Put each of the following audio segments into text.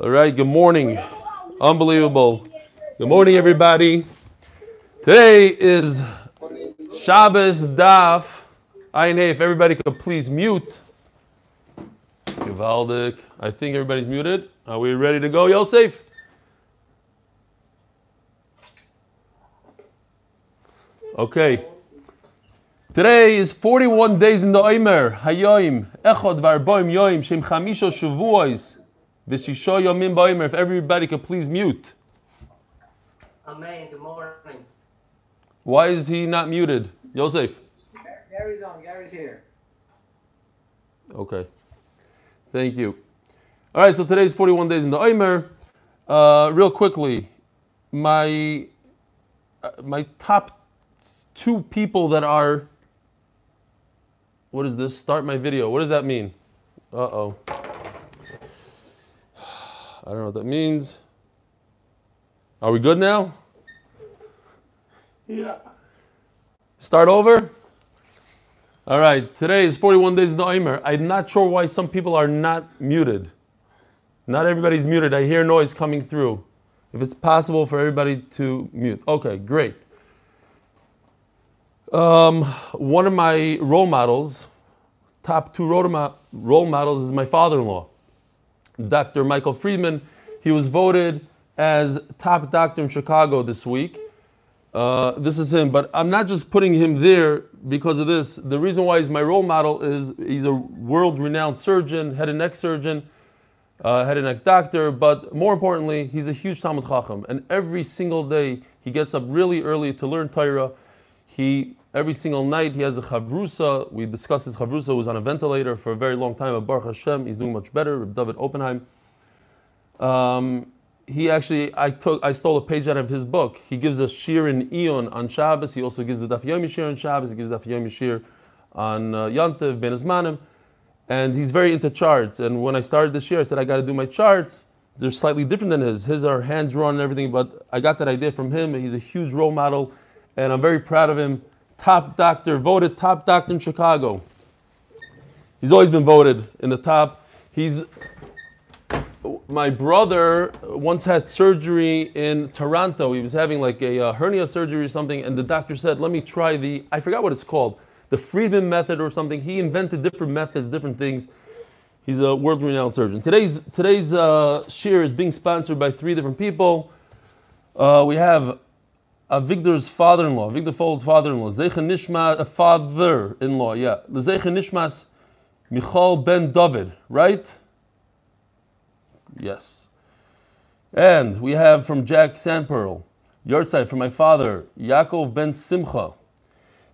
All right, good morning. Unbelievable. Good morning, everybody. Today is Shabbos Daf. I know if everybody could please mute. Givaldic. I think everybody's muted. Are we ready to go, Yosef? Okay. Today is 41 days in the Omer. Hayoim. Echod varboim yoim. Shem chamisho shavuos. Vishisho yomim ba'omer. If everybody could please mute. Amen. Good morning. Why is he not muted? Yosef. Gary's on. Gary's here. Okay. Thank you. All right, so today's 41 days in the Omer. Uh, real quickly, my uh, my top two people that are what is this? Start my video. What does that mean? Uh oh. I don't know what that means. Are we good now? Yeah. Start over? All right, today is 41 days in the Omer. I'm not sure why some people are not muted. Not everybody's muted. I hear noise coming through. If it's possible for everybody to mute. Okay, great. Um, one of my role models, top two role mo- role models, is my father in law, Dr. Michael Friedman. He was voted as top doctor in Chicago this week. Uh, this is him, but I'm not just putting him there because of this. The reason why he's my role model is he's a world renowned surgeon, head and neck surgeon, uh, head and neck doctor, but more importantly, he's a huge Talmud Chacham. And every single day, he gets up really early to learn Torah. He Every single night, he has a chavrusa. We discussed his chavrusa was on a ventilator for a very long time. At Baruch Hashem, he's doing much better. Reb David Oppenheim. Um, he actually, I took, I stole a page out of his book. He gives a shir in Eon on Shabbos. He also gives the Daf Yomi shir on Shabbos. He gives Daf Yomi shir on uh, Yantiv, Ben Azmanim. And he's very into charts. And when I started this year, I said, I got to do my charts. They're slightly different than his. His are hand drawn and everything, but I got that idea from him. He's a huge role model, and I'm very proud of him. Top doctor, voted top doctor in Chicago. He's always been voted in the top. He's my brother once had surgery in Toronto. He was having like a uh, hernia surgery or something, and the doctor said, "Let me try the I forgot what it's called, the Friedman method or something." He invented different methods, different things. He's a world-renowned surgeon. Today's today's uh, shir is being sponsored by three different people. Uh, we have Avigdor's father-in-law, Avigdor Fold's father-in-law, Zeicha Nishma, a father-in-law, yeah, the Zeicha Nishmas, Michal ben David, right? Yes. And we have from Jack Sandpearl, yahrzeit from my father, Yaakov ben Simcha.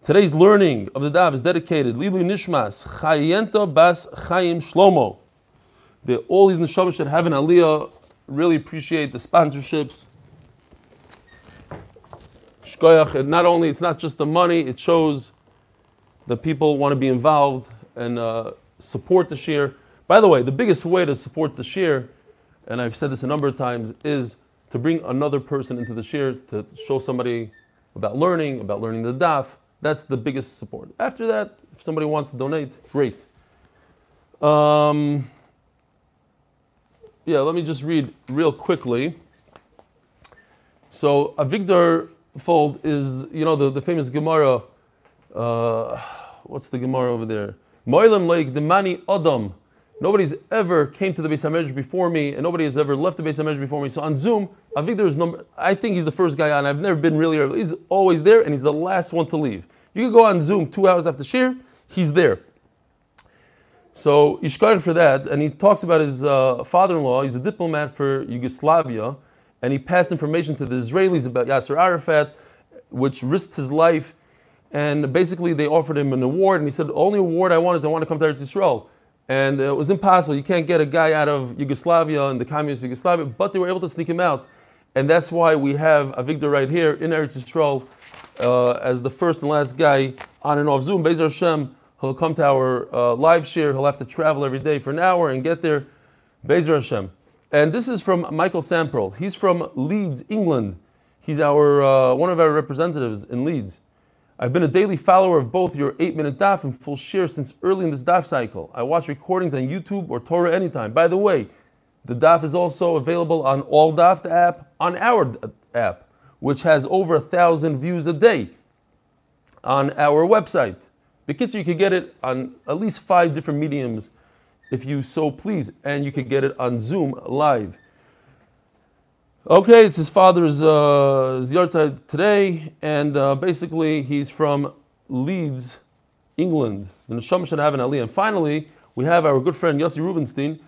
Today's learning of the Dav is dedicated Lilu Nishmas Chayenta Bas Chaim Shlomo. That all these neshamas should have an aliyah. Really appreciate the sponsorships. Shkoyach. Not only it's not just the money; it shows that people want to be involved and uh, support the shir. By the way, the biggest way to support the shir and I've said this a number of times, is to bring another person into the shir, to show somebody about learning, about learning the daf. That's the biggest support. After that, if somebody wants to donate, great. Um, yeah, let me just read real quickly. So Avigdor Fold is, you know, the, the famous Gemara. Uh, what's the Gemara over there? Moilam Lake, the Mani Adam. Nobody's ever came to the Beis Hamedrash before me, and nobody has ever left the Beis Hamedrash before me. So on Zoom, Avigdor is number. I think he's the first guy on. I've never been really early. He's always there, and he's the last one to leave. You can go on Zoom two hours after shir. He's there. So Ishkar for that, and he talks about his uh, father-in-law. He's a diplomat for Yugoslavia, and he passed information to the Israelis about Yasser Arafat, which risked his life. And basically, they offered him an award, and he said, "The only award I want is I want to come to Eretz Yisrael." And it was impossible. You can't get a guy out of Yugoslavia and the communist Yugoslavia, but they were able to sneak him out. And that's why we have Avigdor right here in Eretz Yisrael uh, as the first and last guy on and off Zoom. Bezer Hashem, he'll come to our uh, live share. He'll have to travel every day for an hour and get there. Bezer Hashem. And this is from Michael Samperl. He's from Leeds, England. He's our uh, one of our representatives in Leeds. I've been a daily follower of both your 8 minute daf and full share since early in this daf cycle. I watch recordings on YouTube or Torah anytime. By the way, The DAF is also available on All DAF, app, on our app, which has over a thousand views a day on our website. Bikitzer, you can get it on at least five different mediums if you so please, and you can get it on Zoom live. Okay, it's his father's uh, Ziyartzeit today, and uh, basically he's from Leeds, England. The Neshama should have an Aliyah. And finally, we have our good friend Yossi Rubenstein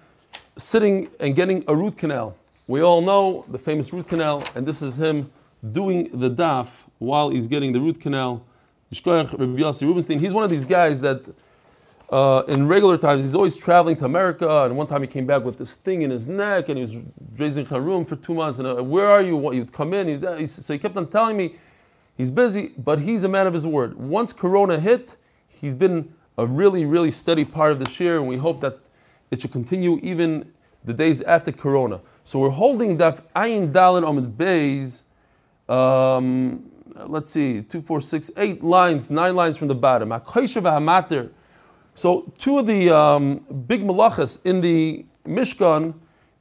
sitting and getting a root canal. We all know the famous root canal, and this is him doing the daf while he's getting the root canal. Yishkoyach Rabbi Yossi Rubenstein. He's one of these guys that uh, in regular times, he's always traveling to America. And one time he came back with this thing in his neck, and he was raising room for two months. And uh, where are you? What, you'd come in. He'd, he, so he kept on telling me he's busy, but he's a man of his word. Once Corona hit, he's been a really, really steady part of this year, and we hope that it should continue even the days after Corona. So we're holding Daf Ayin Dalin Omid Beis. Um, let's see, two, four, six, eight lines, nine lines from the bottom. So two of the um, big malachas in the Mishkan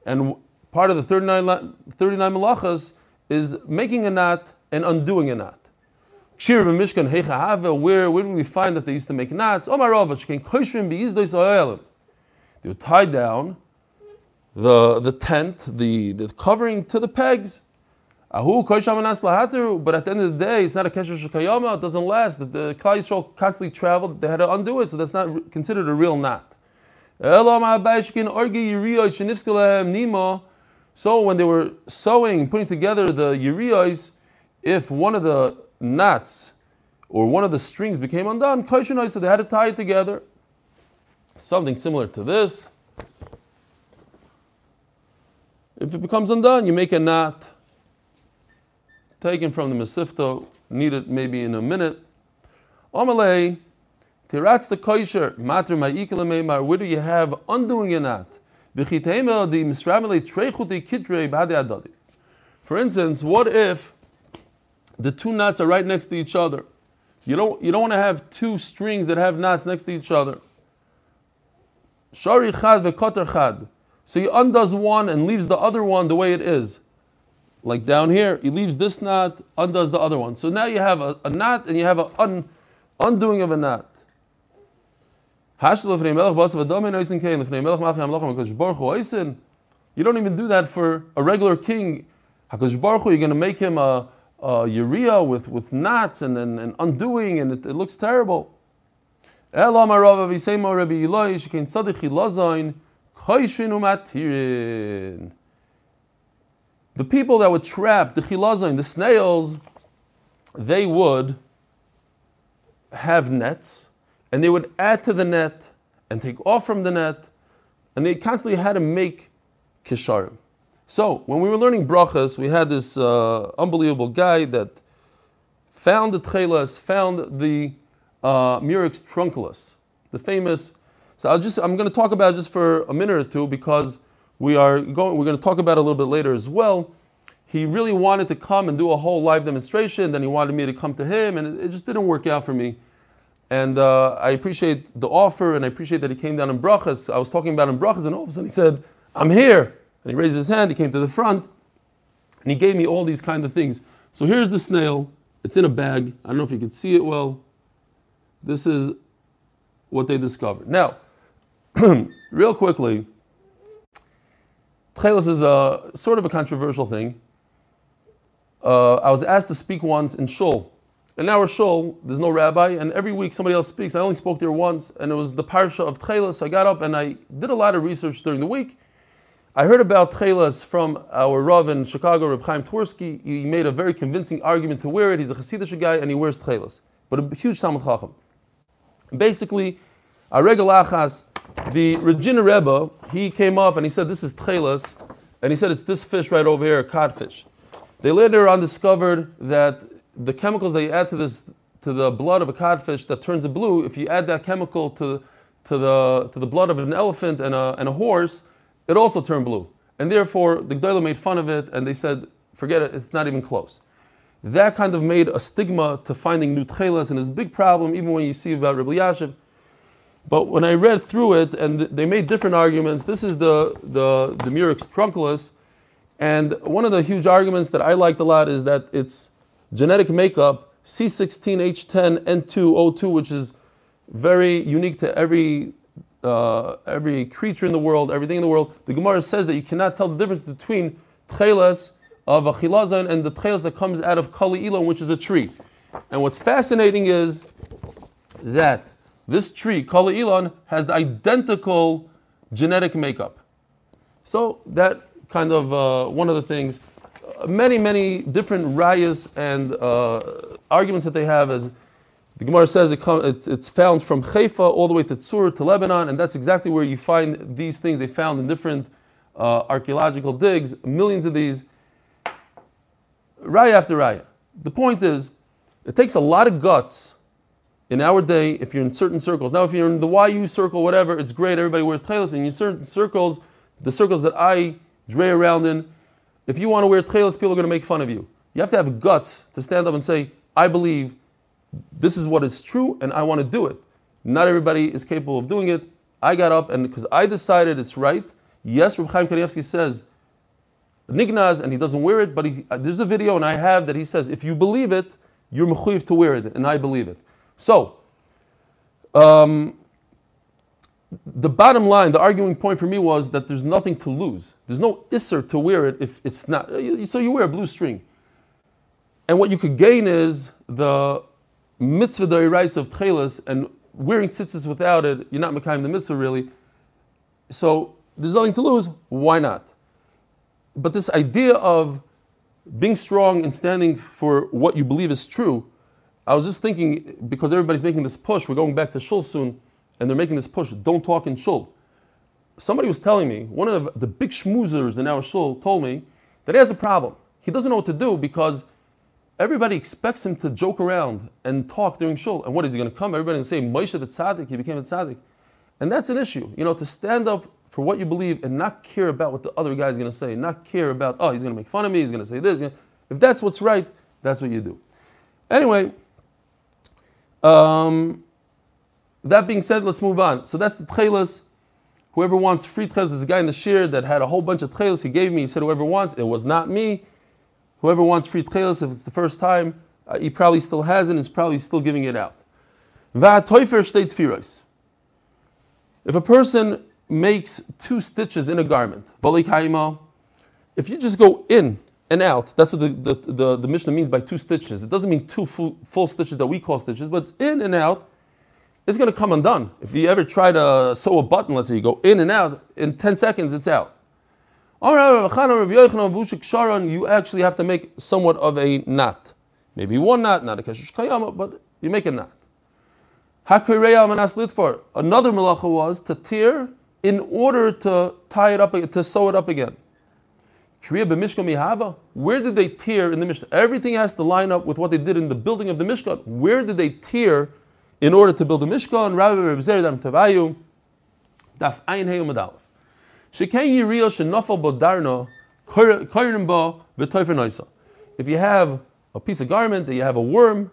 and part of the 39, la- 39 malachas is making a knot and undoing a knot. Shir Mishkan Heicha where where do we find that they used to make knots? Omar Rava shkein koshrim beizdois ha'olim. They would tie down the the tent, the, the covering to the pegs. But at the end of the day, it's not a kesher shekayama. It doesn't last. The, the Yisrael constantly traveled. They had to undo it, so that's not re- considered a real knot. So when they were sewing, putting together the yiriyos, if one of the knots or one of the strings became undone, kosher so they had to tie it together. Something similar to this. If it becomes undone, you make a knot taken from the Mesifta, need it maybe in a minute. Amalei, tiratz the kosher, mater ma'ikele meimar, where do you have undoing b'hadei adadi. For instance, what if the two knots are right next to each other? You don't, you don't want to have two strings that have knots next to each other. Shari chad. So he undoes one and leaves the other one the way it is. Like down here, he leaves this knot, undoes the other one. So now you have a, a knot and you have an un, undoing of a knot. You don't even do that for a regular king. HaKadosh you're going to make him a, a Uriah with, with knots and, and, and undoing, and it, it looks terrible. The people that would trap the chilazain, the snails, they would have nets, and they would add to the net and take off from the net, and they constantly had to make kisharim. So when we were learning brachas, we had this uh, unbelievable guy that found the tchelas, found the uh, murex trunculus, the famous. So I'll just I'm going to talk about it just for a minute or two because we are going. We're going to talk about a little bit later as well. He really wanted to come and do a whole live demonstration. Then he wanted me to come to him, and it, it just didn't work out for me. And uh, I appreciate the offer, and I appreciate that he came down in brachas. I was talking about in brachas, and all of a sudden he said, "I'm here." And he raised his hand. He came to the front, and he gave me all these kind of things. So here's the snail. It's in a bag. I don't know if you can see it well. This is what they discovered. Now, real quickly, Tchelis is a sort of a controversial thing. Uh, I was asked to speak once in Shul. In our Shul, there's no rabbi, and every week somebody else speaks. I only spoke there once, and it was the parsha of Tchelis. So I got up and I did a lot of research during the week. I heard about Tchelas from our Rav in Chicago, Reb Chaim Tversky. He made a very convincing argument to wear it. He's a Hasidic guy and he wears Tchelas, but a huge Talmud Chacham. Basically, a Achas, the Radziner Rebbe, he came up and he said, This is Tchelas, and he said, It's this fish right over here, a codfish. They later on discovered that the chemicals that you add to this to the blood of a codfish that turns it blue, if you add that chemical to, to, the, to the blood of an elephant and a, and a horse, it also turned blue. And therefore, the Gdaila made fun of it and they said, forget it, it's not even close. That kind of made a stigma to finding new tchelas, and it's a big problem, even when you see about Rabbi Yashiv. But when I read through it, and they made different arguments, this is the, the, the Murex trunculus. And one of the huge arguments that I liked a lot is that it's genetic makeup C16H10N2O2, which is very unique to every, uh, every creature in the world, everything in the world. The Gemara says that you cannot tell the difference between tchelas of a chilazan and the tchelas that comes out of kali ilon, which is a tree. And what's fascinating is that this tree, Kala Elon, has the identical genetic makeup. So that kind of uh, one of the things, uh, many, many different rayas and uh, arguments that they have as the Gemara says it come, it, it's found from Haifa all the way to Tzur to Lebanon, and that's exactly where you find these things. They found in different uh, archaeological digs, millions of these, raya after raya. The point is, it takes a lot of guts in our day if you're in certain circles. Now, if you're in the YU circle, whatever, it's great. Everybody wears. And in certain circles, the circles that I dray around in, if you want to wear tchelis, people are going to make fun of you. You have to have guts to stand up and say, I believe this is what is true and I want to do it. Not everybody is capable of doing it. I got up and because I decided it's right. Yes, Reb Chaim Kanievsky says nignaz and he doesn't wear it, but he, uh, there's a video and I have that he says if you believe it, you're mechuyev to wear it, and I believe it. So, um, the bottom line, the arguing point for me was that there's nothing to lose. There's no isser to wear it if it's not. So you wear a blue string. And what you could gain is the mitzvah da'iraisa of tchelas, and wearing tzitzis without it, you're not mekayim the mitzvah really. So there's nothing to lose. Why not? But this idea of being strong and standing for what you believe is true, I was just thinking because everybody's making this push. We're going back to shul soon, and they're making this push. Don't talk in shul. Somebody was telling me one of the big schmoozers in our shul told me that he has a problem. He doesn't know what to do because everybody expects him to joke around and talk during shul. And what is he going to come? Everybody's going to say Moshe the tzaddik. He became a tzaddik, and that's an issue. You know, to stand up for what you believe and not care about what the other guy is going to say, not care about oh he's going to make fun of me, he's going to say this. If that's what's right, that's what you do. Anyway. Um, that being said, let's move on. So that's the tchelas. Whoever wants free tchelas, there's a guy in the shir that had a whole bunch of tchelas he gave me. He said, whoever wants, it was not me. Whoever wants free tchelas, if it's the first time, uh, he probably still has it and is probably still giving it out. If a person makes two stitches in a garment, if you just go in and out. That's what the, the, the, the, Mishnah means by two stitches. It doesn't mean two full, full stitches that we call stitches, but it's in and out. It's going to come undone. If you ever try to sew a button, let's say you go in and out, in 10 seconds it's out. You actually have to make somewhat of a knot. Maybe one knot, not a keshesh kayama, but you make a knot. Another malacha was to tear in order to tie it up, to sew it up again. Where did they tear in the Mishnah? Everything has to line up with what they did in the building of the Mishkan. Where did they tear in order to build the Mishkan? Rabbi Daf Ayin Yiriyah Bodarno Koyrim Bo Noisa. If you have a piece of garment that you have a worm,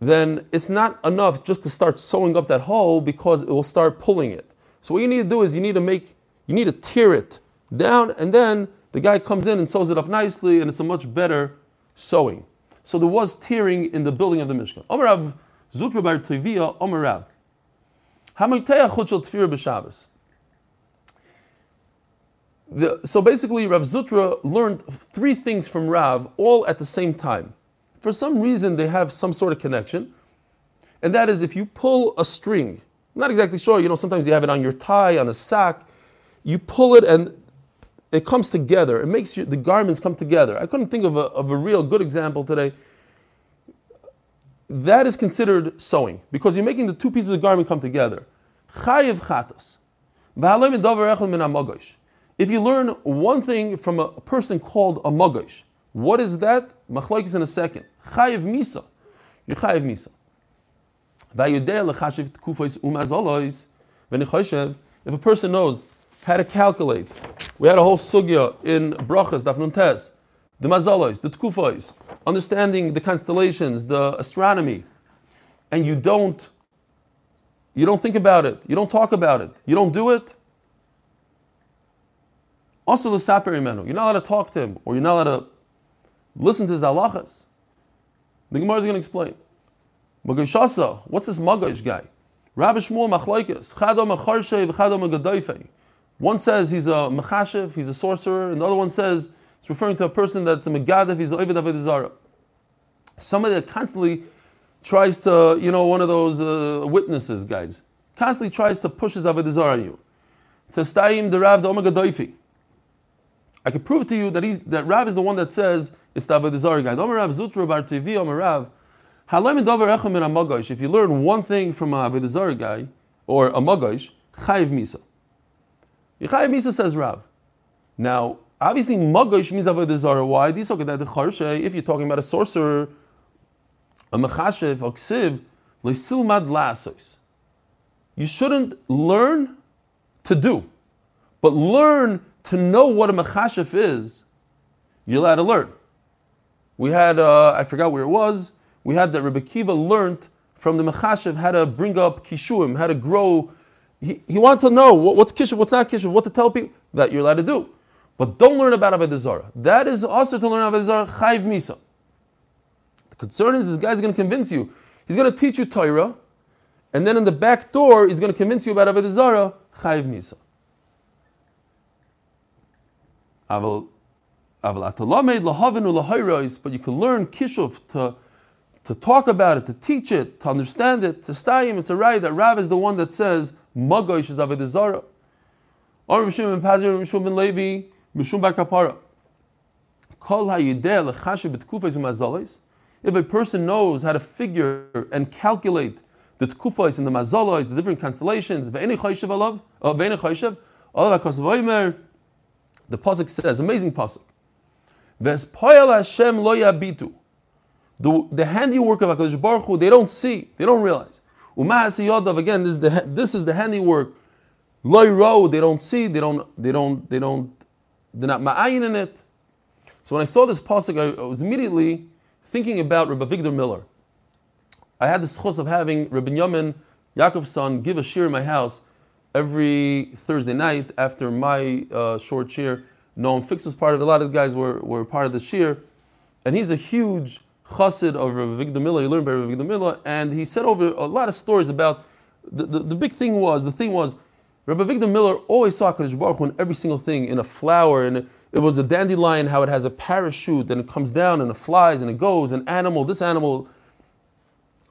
then it's not enough just to start sewing up that hole because it will start pulling it. So what you need to do is you need to make, you need to tear it down and then the guy comes in and sews it up nicely, and it's a much better sewing. So there was tearing in the building of the Mishkan. Omarav Tivia Omarav. So basically, Rav Zutra learned three things from Rav all at the same time. For some reason, they have some sort of connection, and that is if you pull a string, I'm not exactly sure, you know, sometimes you have it on your tie, on a sack, you pull it, and it comes together. It makes you, the garments come together. I couldn't think of a, of a real good example today. That is considered sewing because you're making the two pieces of garment come together. Chayiv chatas. If you learn one thing from a person called a magash, what is that? Machlaikis in a second. Chayiv misa. You chayiv misa. If a person knows how to calculate. We had a whole sugya in brachas, daf tes, the mazalos, the tkufos, understanding the constellations, the astronomy, and you don't You don't think about it. You don't talk about it. You don't do it. Also, the saper imenu. You're not allowed to talk to him, or you're not allowed to listen to his halachas. The Gemara is going to explain. Magashasa, what's this Magash guy? Rav Shmuel Machlaikis, Chadom Acharshe Chadom Agadoife. One says he's a Mechashev, he's a sorcerer, and the other one says it's referring to a person that's a Megadev, he's a Ovid Avodah Somebody that constantly tries to, you know, one of those uh, witnesses guys, constantly tries to push his Avodah on you. Testayim the Rav the Omega I can prove to you that he's that Rav is the one that says it's the Avodah guy. Omer Rav Zutra Bar Tevi Omer Rav. If you learn one thing from a Avodah guy or a magosh, Chayiv Misa. Chayiv Misa says Rav. Now, obviously, Magash means Avodah Zarah. Why? If you're talking about a sorcerer, a Mechashev, a Ksiv, Lesilmad Lasos. You shouldn't learn to do, but learn to know what a Mechashev is. You're allowed to learn. We had, uh, I forgot where it was, we had that Rebbe Kiva learned from the Mechashev how to bring up Kishuim, how to grow. He, he wanted to know what, what's Kishuv, what's not Kishuv, what to tell people that you're allowed to do. But don't learn about Avodah Zarah. That is also to learn Avodah Zarah, Chayv Misa. The concern is this guy's going to convince you. He's going to teach you Torah, and then in the back door, he's going to convince you about Avodah Zarah, Chayv Misa. But you can learn Kishuv to to talk about it, to teach it, to understand it, to stayim. It's a right that Rav is the one that says Magoish is Avodah Zarah. Or Mishum ben Pazir, Mishum ben Levi, Mishum bar Kapara. Kol ha'yideh lechashe betkufais u'mazalis. If a person knows how to figure and calculate the tkufais and the mazalos, the different constellations, ve'eni chayshav alav, uh, or ve'eni chayshav, alav ha'kos the pasuk says, amazing pasuk. Vespoyal Hashem lo yabitu. The, the handiwork of HaKadosh Baruch Hu, they don't see, they don't realize. Umah again, this is the, this is the handiwork. Loy ro, they don't see, they don't, they don't, they don't, they're not ma'ayin in it. So when I saw this pasuk, I, I was immediately thinking about Rabbi Avigdor Miller. I had the schos of having Rabbi Yamin, Yaakov's son, give a shir in my house every Thursday night after my uh, short shir. Noam Fix was part of it. A lot of the guys were, were part of the shir. And he's a huge chassid of Rabbi Miller. He learned by Rabbi Miller, and he said over a lot of stories about the, the, the big thing was the thing was Rabbi Avigdor Miller always saw Kadosh Baruch Hu in every single thing in a flower and it was a dandelion how it has a parachute and it comes down and it flies and it goes an animal this animal.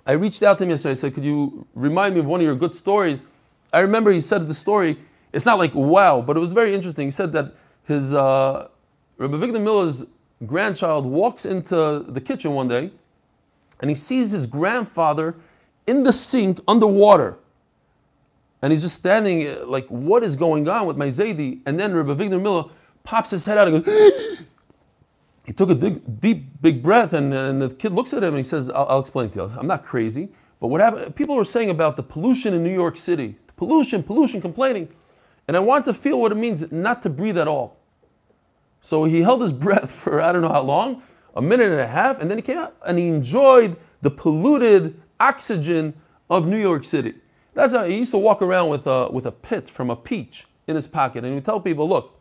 I reached out to him yesterday. I said, "Could you remind me of one of your good stories?" I remember he said the story. It's not like wow, but it was very interesting. He said that his uh, Rabbi Avigdor Miller's grandchild walks into the kitchen one day and he sees his grandfather in the sink underwater. And he's just standing like, what is going on with my Zaidi? And then Rabbi Avigdor Miller pops his head out and goes, he took a deep, deep, big breath, and, and, the kid looks at him and he says, I'll, I'll, explain to you. I'm not crazy. But what happened, people were saying about the pollution in New York City. Pollution, pollution, complaining. And I want to feel what it means not to breathe at all. So he held his breath for I don't know how long, a minute and a half, and then he came out and he enjoyed the polluted oxygen of New York City. That's how he used to walk around with a, with a pit from a peach in his pocket, and he would tell people, look,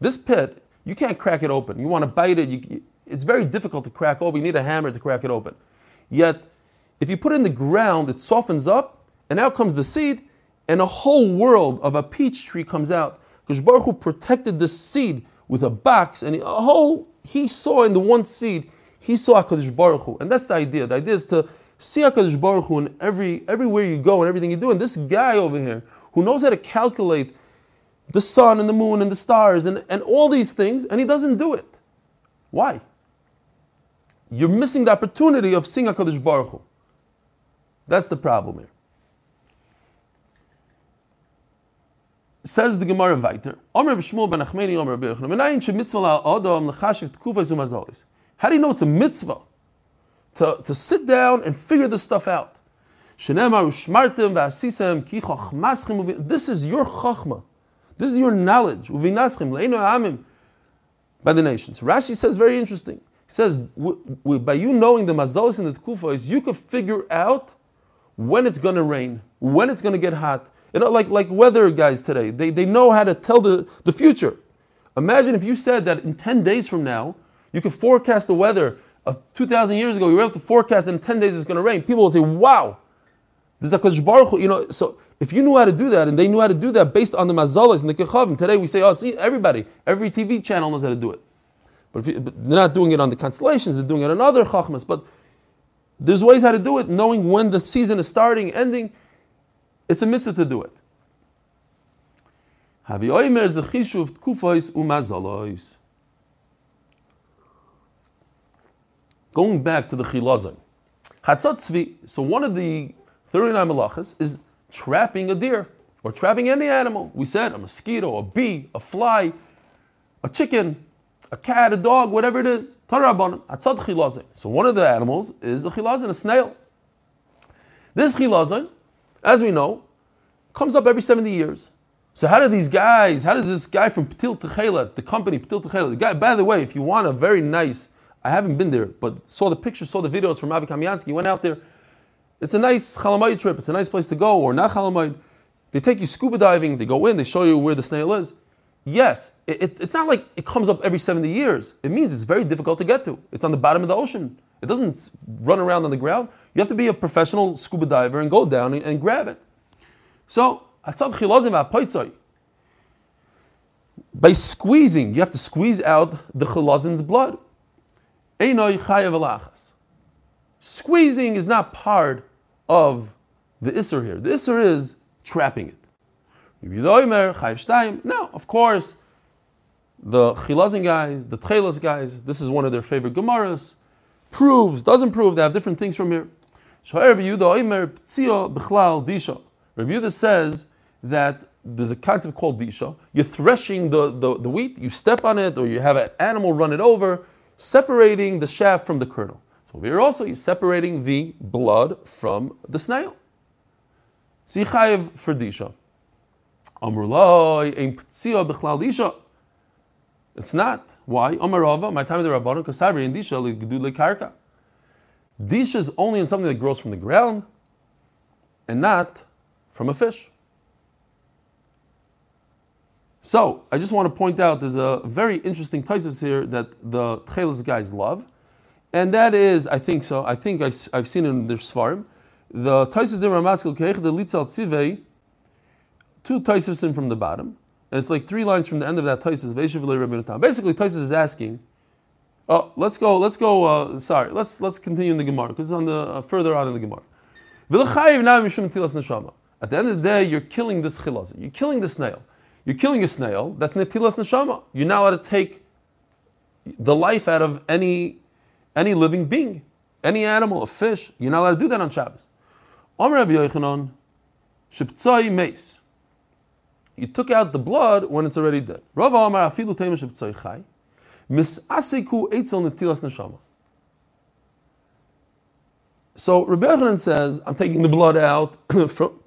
this pit, you can't crack it open. You want to bite it, you, it's very difficult to crack open. You need a hammer to crack it open. Yet, if you put it in the ground, it softens up, and out comes the seed, and a whole world of a peach tree comes out. Because Baruch Hu protected the seed with a box, and a whole he saw in the one seed, he saw Hakadosh Baruch Hu, and that's the idea. The idea is to see Hakadosh Baruch Hu in every everywhere you go and everything you do. And this guy over here who knows how to calculate the sun and the moon and the stars and, and all these things, and he doesn't do it. Why? You're missing the opportunity of seeing Hakadosh Baruch Hu. That's the problem here. Says the Gemara weiter. Omer b'shmuel ben Achmeni Omer. Menayin she mitzvah la'odom l'chashiv tkufa zumazolis. How do you know it's a mitzvah? To, to sit down and figure this stuff out. Shenemar v'asisem ki chochmaschim This is your chochma. This is your knowledge. Uvinaschim le'enu amim by the nations. Rashi says very interesting. He says, by you knowing the mazolis and the tkufas, you could figure out when it's going to rain, when it's going to get hot. You know, like, like weather guys today, they, they know how to tell the, the future. Imagine if you said that in 10 days from now, you could forecast the weather of 2,000 years ago, you were able to forecast in 10 days it's going to rain. People will say, wow, this is a Baruch You know, so if you knew how to do that, and they knew how to do that based on the mazalas and the kechavim, today we say, oh, it's everybody, every TV channel knows how to do it. But, you, but, they're not doing it on the constellations, they're doing it on other chachmas. But there's ways how to do it, knowing when the season is starting, ending. It's a mitzvah to do it. Going back to the chilazim. Hatzatzvi, so one of the 39 malachas is trapping a deer or trapping any animal. We said a mosquito, a bee, a fly, a chicken, a cat, a dog, whatever it is. So one of the animals is a chilazin, a snail. This chilazin, as we know, comes up every 70 years. So how do these guys, how does this guy from Ptil Techela, the company Ptil Techela, the guy, by the way, if you want a very nice, I haven't been there, but saw the pictures, saw the videos from Avi Kamiansky, went out there. It's a nice chalamayit trip, it's a nice place to go, or not chalamayit. They take you scuba diving, they go in, they show you where the snail is. Yes, it, it, it's not like it comes up every 70 years. It means it's very difficult to get to. It's on the bottom of the ocean. It doesn't run around on the ground. You have to be a professional scuba diver and go down and, and grab it. So, by squeezing, you have to squeeze out the chilazin's blood. Squeezing is not part of the isser here. The isser is trapping it. No, of course, the Chilazin guys, the Tchelas guys, this is one of their favorite Gemaras, proves, doesn't prove, they have different things from here. Rabbi Yehuda says that there's a concept called disha. You're threshing the, the, the wheat, you step on it, or you have an animal run it over, separating the shaft from the kernel. So here also, you're separating the blood from the snail. So for disha. It's not. Why? My time of the Rabbanon, Kasavri, is only in something that grows from the ground and not from a fish. So, I just want to point out there's a very interesting thesis here that the Tchelis guys love. And that is, I think so, I think I, have seen it in their Svarim. The thesis de Ramaskal Keich, the Litzal Tzivei, two Taisasim from the bottom, and it's like three lines from the end of that Taisis. Basically, Taisis is asking, oh, let's go, let's go, uh, sorry, let's let's continue in the Gemara, because it's on the, uh, further on in the Gemara. At the end of the day, you're killing this chilazah. You're killing the snail. You're killing a snail, that's netilas neshama. You're not allowed to take the life out of any, any living being, any animal, a fish. You're not allowed to do that on Shabbos. Omer Rabbi Yochanan, sheptzai meis you took out the blood when it's already dead. Rav Amar afilu misasiku eitzel netilas neshama. So Rabbi Yochanan says, I'm taking the blood out from,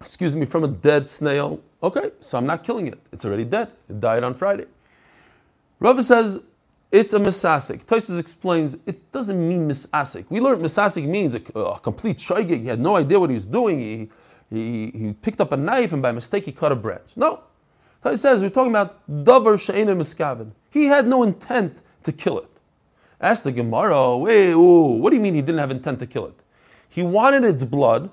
excuse me, from a dead snail. Okay, so I'm not killing it. It's already dead. It died on Friday. Rav says, it's a misasik. Tosis explains it doesn't mean misasik. We learned misasik means a, a complete shoygig. He had no idea what he was doing. He, he, he picked up a knife and by mistake he cut a branch. No. So he says, we're talking about davar she'ena miskavin. He had no intent to kill it. Ask the Gemara, wait, ooh, what do you mean he didn't have intent to kill it? He wanted its blood,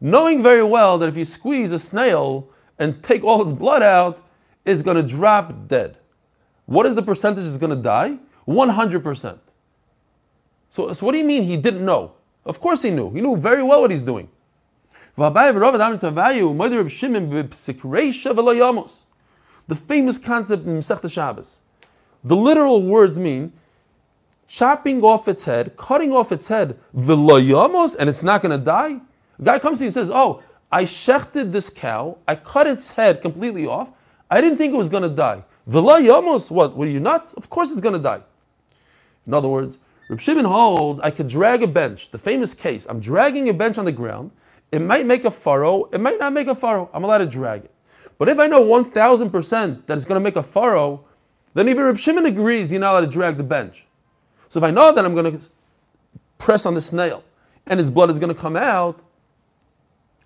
knowing very well that if you squeeze a snail and take all its blood out, it's going to drop dead. What is the percentage it's going to die? 100%. So, so what do you mean he didn't know? Of course he knew. He knew very well what he's doing. The famous concept in Masechta Shabbos. The literal words mean chopping off its head, cutting off its head, v'loyamos, and it's not going to die. Guy comes to you and says, "Oh, I shechted this cow, I cut its head completely off. I didn't think it was going to die. V'loyamos, what? Were you nuts? Of course it's going to die." In other words, Reb Shimon holds I could drag a bench. The famous case: I'm dragging a bench on the ground. It might make a furrow, it might not make a furrow. I'm allowed to drag it. But if I know 1000% that it's going to make a furrow, then even Reb Shimon agrees you're not allowed to drag the bench. So if I know that I'm going to press on the snail and its blood is going to come out,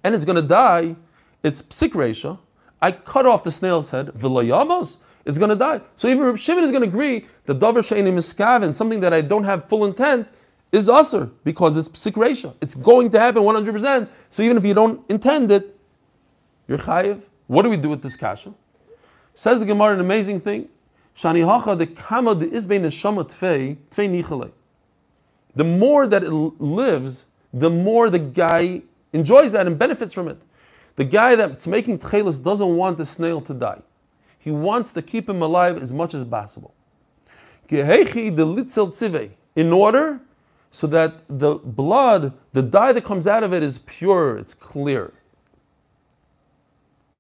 and it's going to die, it's psik. I cut off the snail's head, vilayamos, it's going to die. So even Reb Shimon is going to agree that davar she'eni miskaven, something that I don't have full intent, is usher because it's psik resha. It's going to happen 100%. So even if you don't intend it, you're chayiv. What do we do with this kasha? Says the Gemara an amazing thing. Shani hacha de kama de isbein neshama tfei tfei. The more that it lives, the more the guy enjoys that and benefits from it. The guy that's making tchelis doesn't want the snail to die. He wants to keep him alive as much as possible. In order so that the blood, the dye that comes out of it is pure, it's clear.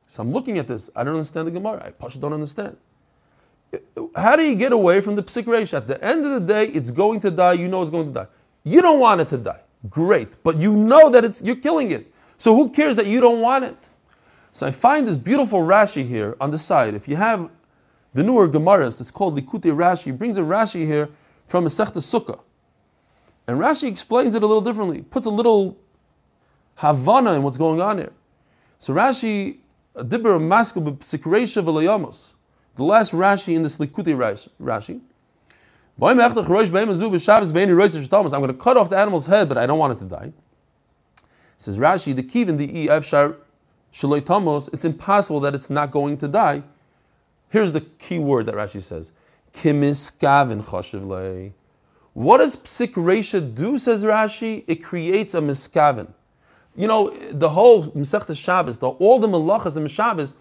So I'm looking at this. I don't understand the Gemara. I Pasha don't understand. How do you get away from the psik reish? At the end of the day, it's going to die. You know it's going to die. You don't want it to die. Great, but you know that it's you're killing it. So who cares that you don't want it? So I find this beautiful Rashi here on the side. If you have the newer Gemaras, it's called Likutei Rashi. He brings a Rashi here from a Sechta Sukkah. And Rashi explains it a little differently, puts a little Havana in what's going on here. So Rashi, Dibber Maskul B'Psikreisha V'Layamos, the last Rashi in this Likutei Rashi. I'm going to cut off the animal's head, but I don't want it to die. Says Rashi, the kivin the e efshar tamos. It's impossible that it's not going to die. Here's the key word that Rashi says: kimiskavin chashiv What does psik resha do? Says Rashi, it creates a miskavin. You know, the whole Masechta Shabbos, the, all the malachas and Shabbos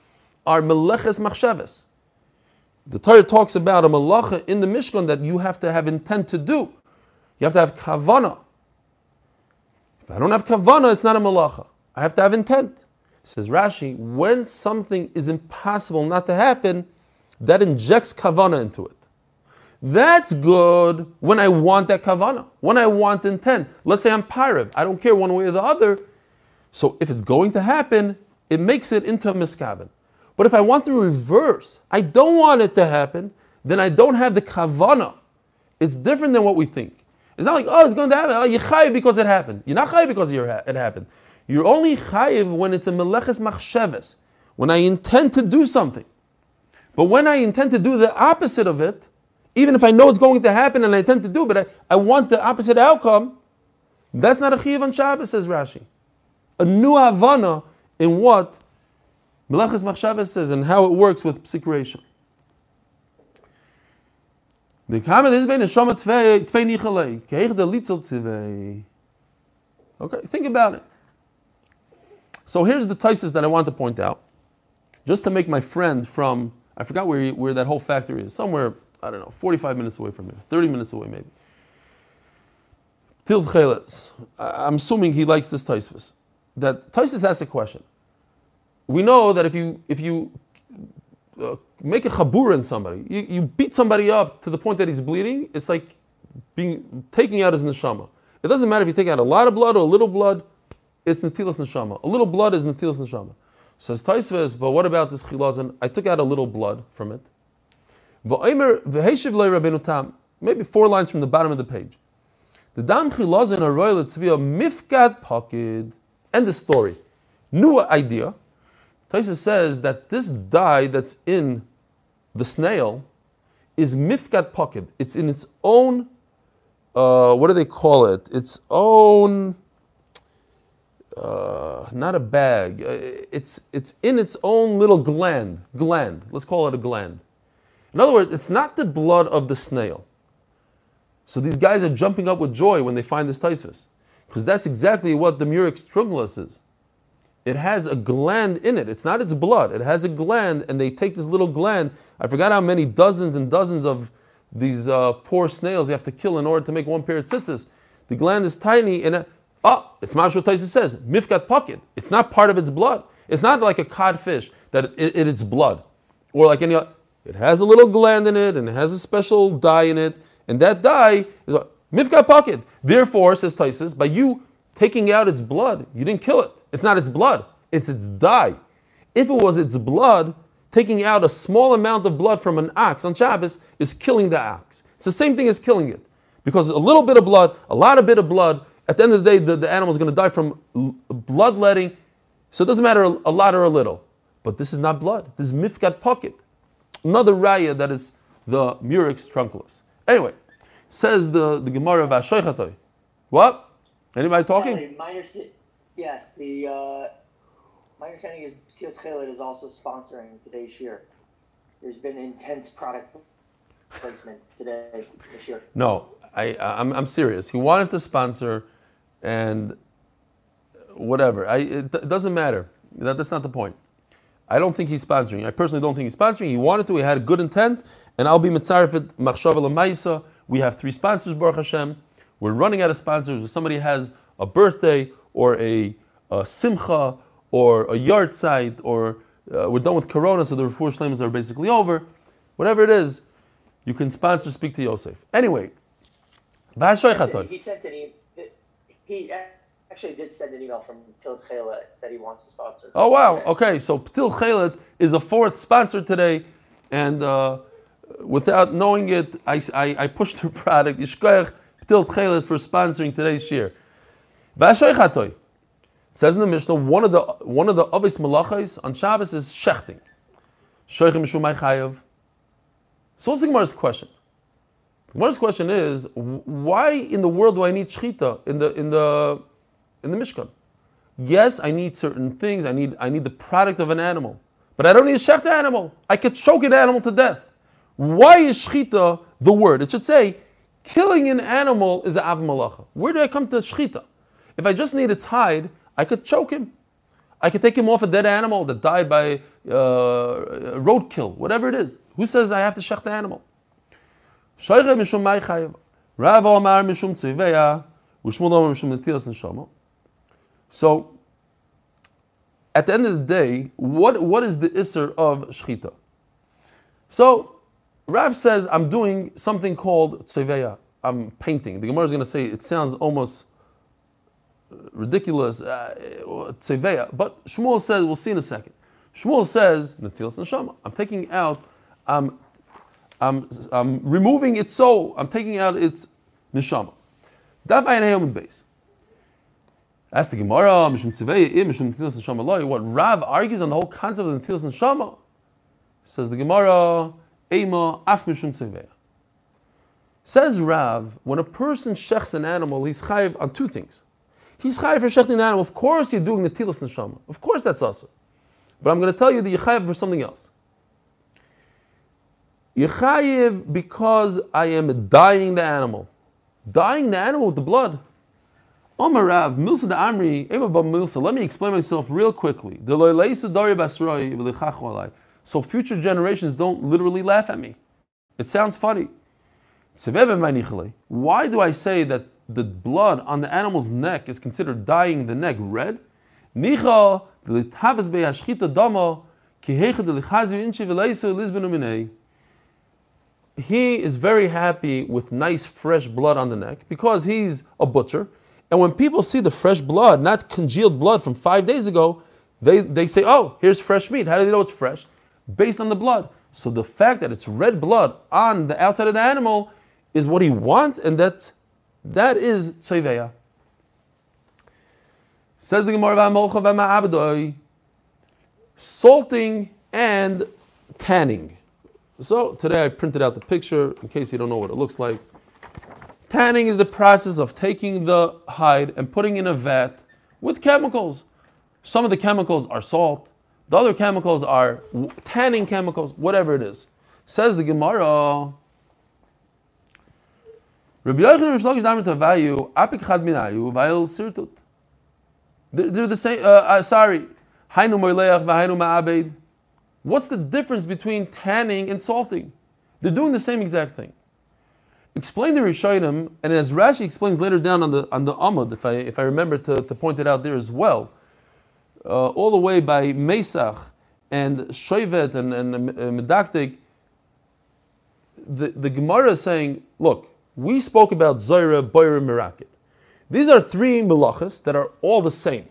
are meleches machshavas. The Torah talks about a malacha in the Mishkan that you have to have intent to do. You have to have kavana. If I don't have kavana, it's not a malacha. I have to have intent. Says Rashi, when something is impossible not to happen, that injects kavana into it. That's good when I want that kavana, when I want intent. Let's say I'm pyrav, I don't care one way or the other. So if it's going to happen, it makes it into a miskaven. But if I want the reverse, I don't want it to happen, then I don't have the kavana. It's different than what we think. It's not like, oh, it's going to happen. Oh, you're chayiv because it happened. You're not chayiv because it happened. You're only chayiv when it's a meleches machsheves, when I intend to do something. But when I intend to do the opposite of it, even if I know it's going to happen and I intend to do, but I, I want the opposite outcome, that's not a chiyav on Shabbos, says Rashi. A new havana in what Meleches Machshavas says and how it works with psikration. The kamen is bein neshama tvei nichalei keich de litzel tzivei. Okay, think about it. So here's the taisis that I want to point out, just to make my friend from I forgot where where that whole factory is, somewhere I don't know, 45 minutes away from here, 30 minutes away maybe. Ptil Techela. I'm assuming he likes this taisis. That taisis asks a question we know that if you if you uh, make a chabur in somebody, you, you beat somebody up to the point that he's bleeding, it's like being taking out his neshama. It doesn't matter if you take out a lot of blood or a little blood, it's netilas neshama. A little blood is netilas neshama. Says Taisves, but what about this chilazan? I took out a little blood from it. Maybe four lines from the bottom of the page. The dam chilazan royal mifkat pakid. End the story. New idea. Taisa says that this dye that's in the snail is mifkat pocket. It's in its own, uh, what do they call it? Its own, uh, not a bag. Uh, it's, it's in its own little gland. Gland. Let's call it a gland. In other words, it's not the blood of the snail. So these guys are jumping up with joy when they find this Taisvis. Because that's exactly what the Murex trunculus is it has a gland in it. It's not its blood. It has a gland, and they take this little gland. I forgot how many dozens and dozens of these uh, poor snails you have to kill in order to make one pair of tzitzis. The gland is tiny, and oh, it's Mashra Taisa says mifkat pocket. It's not part of its blood. It's not like a codfish that it, it, it's blood, or like any. It has a little gland in it, and it has a special dye in it, and that dye is a mifkat pocket. Therefore, says Taisis, by you taking out its blood, you didn't kill it. It's not its blood, it's its dye. If it was its blood, taking out a small amount of blood from an ox on Shabbos is killing the ox. It's the same thing as killing it. Because a little bit of blood, a lot of bit of blood, at the end of the day, the, the animal is going to die from bloodletting. So it doesn't matter a lot or a little. But this is not blood. This is mifkat pocket. Another raya that is the murex trunculus. Anyway, says the, the Gemara of Ashoichatoi. What? Anybody talking? My yes, the uh, my understanding is Ptil Techela is also sponsoring today's year. There's been intense product placement today this year. No, I, I'm, I'm serious. He wanted to sponsor and whatever. I, it, it doesn't matter. That, that's not the point. I don't think he's sponsoring. I personally don't think he's sponsoring. He wanted to. He had a good intent, and I'll be mitzarefet machshav lemaisa. We have three sponsors, Baruch Hashem. We're running out of sponsors. If somebody has a birthday or a, a simcha or a yard site or uh, we're done with Corona, so the refuah shlemas are basically over. Whatever it is, you can sponsor. Speak to Yosef. Anyway. He sent an e- he actually did send an email from Ptil Techela that he wants to sponsor. Oh wow! Okay, so Ptil Techela is a fourth sponsor today, and uh, without knowing it, I, I, I pushed her product Yishkoach Ptil Techela for sponsoring today's shir. Vashoichatoi says in the Mishnah one of the one of the obvious malachos on Shabbos is shechting. So what's the Gemara's question? The Gemara's question is why in the world do I need shechita in the in the in the Mishkan? Yes, I need certain things. I need, I need the product of an animal. But I don't need to shech the animal. I could choke an animal to death. Why is shchita the word? It should say, killing an animal is a av malacha. Where do I come to shchita? If I just need its hide, I could choke him. I could take him off a dead animal that died by uh, roadkill, whatever it is. Who says I have to shech the animal? Rav Omar mishum tziveya. Mishum netilas. So, at the end of the day, what, what is the isser of shchita? So, Rav says, I'm doing something called tzeveya. I'm painting. The Gemara is going to say it sounds almost ridiculous, uh, tzeveya. But Shmuel says, we'll see in a second. Shmuel says, netilas neshama. I'm taking out, I'm, I'm, I'm removing its soul. I'm taking out its neshama. Daf ayin base. That's the Gemara, Mishum Tzivei, Mishum Netilas Neshama Loi. What Rav argues on the whole concept of Netilas Neshama, says the Gemara, Eima Af Mishum. Says Rav, when a person shechs an animal, he's chayiv on two things. He's chayiv for shechting an animal. Of course, you're doing Netilas Neshama. Of course, that's also. But I'm going to tell you that you're chayiv for something else. You're chayiv because I am dying the animal. Dying the animal with the blood. Omar Rav, Milsa da Amri, Milsa. Let me explain myself real quickly. So future generations don't literally laugh at me. It sounds funny. Why do I say that the blood on the animal's neck is considered dyeing the neck red? He is very happy with nice fresh blood on the neck because he's a butcher and when people see the fresh blood, not congealed blood from five days ago, they, they say, oh, here's fresh meat. How do they know it's fresh? Based on the blood. So the fact that it's red blood on the outside of the animal is what he wants, and that, that is tzoiveya. Says the Gemara, salting and tanning. So today I printed out the picture in case you don't know what it looks like. Tanning is the process of taking the hide and putting in a vat with chemicals. Some of the chemicals are salt, the other chemicals are tanning chemicals, whatever it is. Says the Gemara. They're the same. Uh, uh, sorry. What's the difference between tanning and salting? They're doing the same exact thing explain the Rishonim, and as Rashi explains later down on the on the Amud, if I if I remember to, to point it out there as well, uh, all the way by Mesach and Shoivet and, and Medaktik, the, the Gemara is saying, look, we spoke about Zoira, Boira, Mirakit. These are three melachas that are all the same.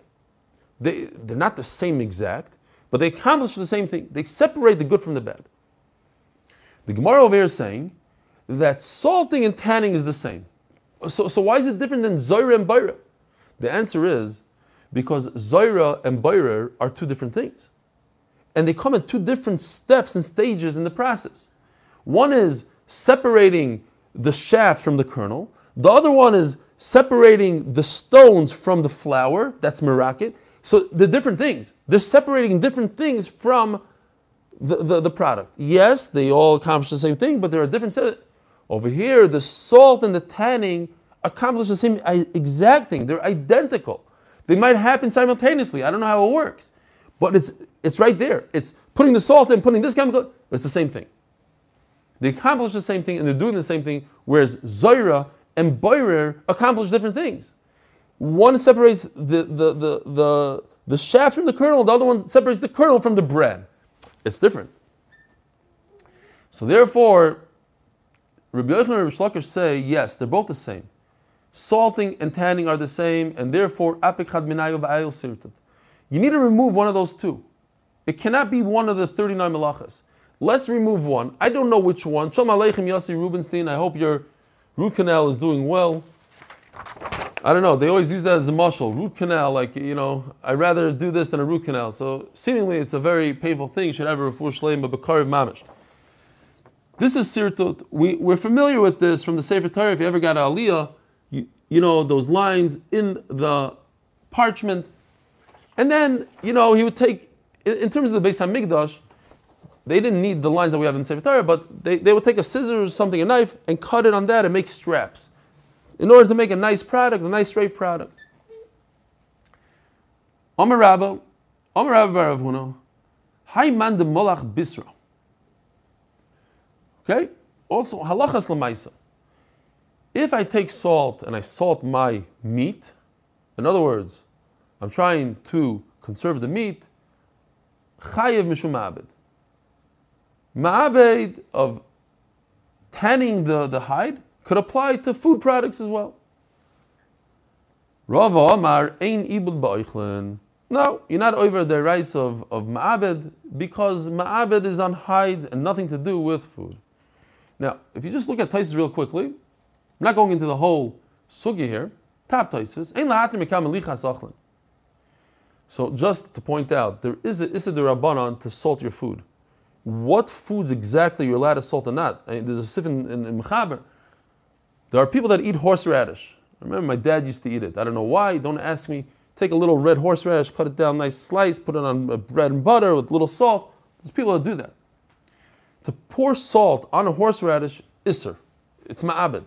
They, they're not the same exact, but they accomplish the same thing. They separate the good from the bad. The Gemara over here is saying that salting and tanning is the same. So, so why is it different than Zoira and Baira? The answer is Because Zaira and Bayrer are two different things. And they come at two different steps and stages in the process. One is separating the shaft from the kernel, the other one is separating the stones from the flour, that's meraket. So they're different things. They're separating different things from the, the, the, product. Yes, they all accomplish the same thing, but there are different sets. Over here, the salt and the tanning accomplish the same exact thing. They're identical. They might happen simultaneously. I don't know how it works. But it's, it's right there. It's putting the salt in, putting this chemical, but it's the same thing. They accomplish the same thing and they're doing the same thing, whereas Zaira and Boirer accomplish different things. One separates the, the, the, the, the shaft from the kernel, the other one separates the kernel from the bread. It's different. So therefore, Rabbi Yochanan and Rabbi Shlakish say, yes, they're both the same. Salting and tanning are the same, and therefore, apik chad minayu v'ayil sirtat. You need to remove one of those two. It cannot be one of the 39 malachas. Let's remove one. I don't know which one. Shalom Aleichem Yossi Rubenstein. I hope your root canal is doing well. I don't know. They always use that as a muscle. Root canal, like, you know, I'd rather do this than a root canal. So seemingly it's a very painful thing. You should have a refuah shleim, but. This is sirtut. We, we're familiar with this from the Sefer Torah. If you ever got an aliyah, you, you know, those lines in the parchment and then, you know, he would take, in terms of the Beis HaMikdash, they didn't need the lines that we have in Sefer Torah, but they, they would take a scissors or something, a knife, and cut it on that and make straps in order to make a nice product, a nice straight product. Omer Rabba, Rabba Baravuna, Hay man de molach bisra. Okay? Also, halachas lamaisa. If I take salt and I salt my meat, in other words, I'm trying to conserve the meat, chayiv mishum ma'abed. Ma'abed of tanning the, the hide could apply to food products as well. Rava Amar ein ibud ba'oichlin. No, you're not over the rice of, of ma'abed because ma'abed is on hides and nothing to do with food. Now, if you just look at Taisus real quickly, I'm not going into the whole sugi here. Top Taisus. So just to point out, there is a Issa Rabbanon to salt your food. What foods exactly you're allowed to salt or not? I mean, there's a sif in, in, in Mechaber. There are people that eat horseradish. Remember my dad used to eat it. I don't know why, don't ask me. Take a little red horseradish, cut it down, nice slice, put it on uh, bread and butter with a little salt. There's people that do that. To pour salt on a horseradish, isser. It's ma'abed.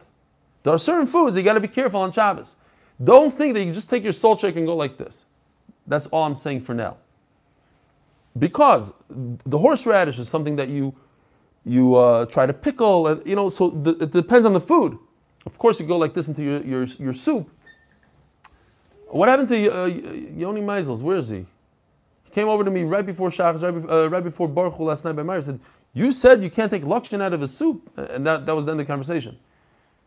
There are certain foods you got to be careful on Shabbos. Don't think that you can just take your salt shaker and go like this. That's all I'm saying for now. Because the horseradish is something that you you uh, try to pickle, and you know, so the, it depends on the food. Of course, you go like this into your, your, your soup. What happened to uh, Yoni Meisels? Where is he? He came over to me right before Shabbos, right, uh, right before Baruch last night by Meir. said, "You said you can't take lakshan out of a soup," and that, that was the end of the conversation.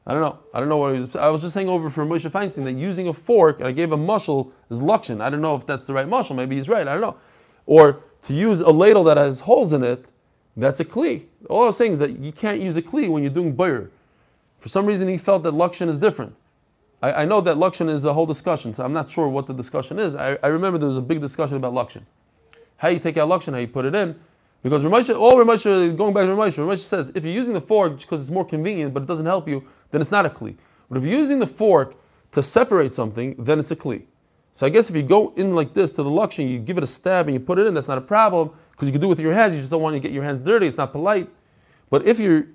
I don't know. I don't know what he was. I was just saying over for Moshe Feinstein that using a fork, and I gave a mushel, is lukshin. I don't know if that's the right mushel. Maybe he's right. I don't know. Or to use a ladle that has holes in it, that's a kli. All I was saying is that you can't use a kli when you're doing bayr. For some reason, he felt that lukshin is different. I, I, know that lukshin is a whole discussion, so I'm not sure what the discussion is. I, I remember there was a big discussion about lukshin. How you take out lukshin, how you put it in. Because Ramosha, all Ramosha, going back to Ramosha, Ramosha says if you're using the fork because it's more convenient, but it doesn't help you, then it's not a kli. But if you're using the fork to separate something, then it's a kli. So I guess if you go in like this to the lukshin, you give it a stab and you put it in, that's not a problem because you can do it with your hands. You just don't want to get your hands dirty. It's not polite. But if you're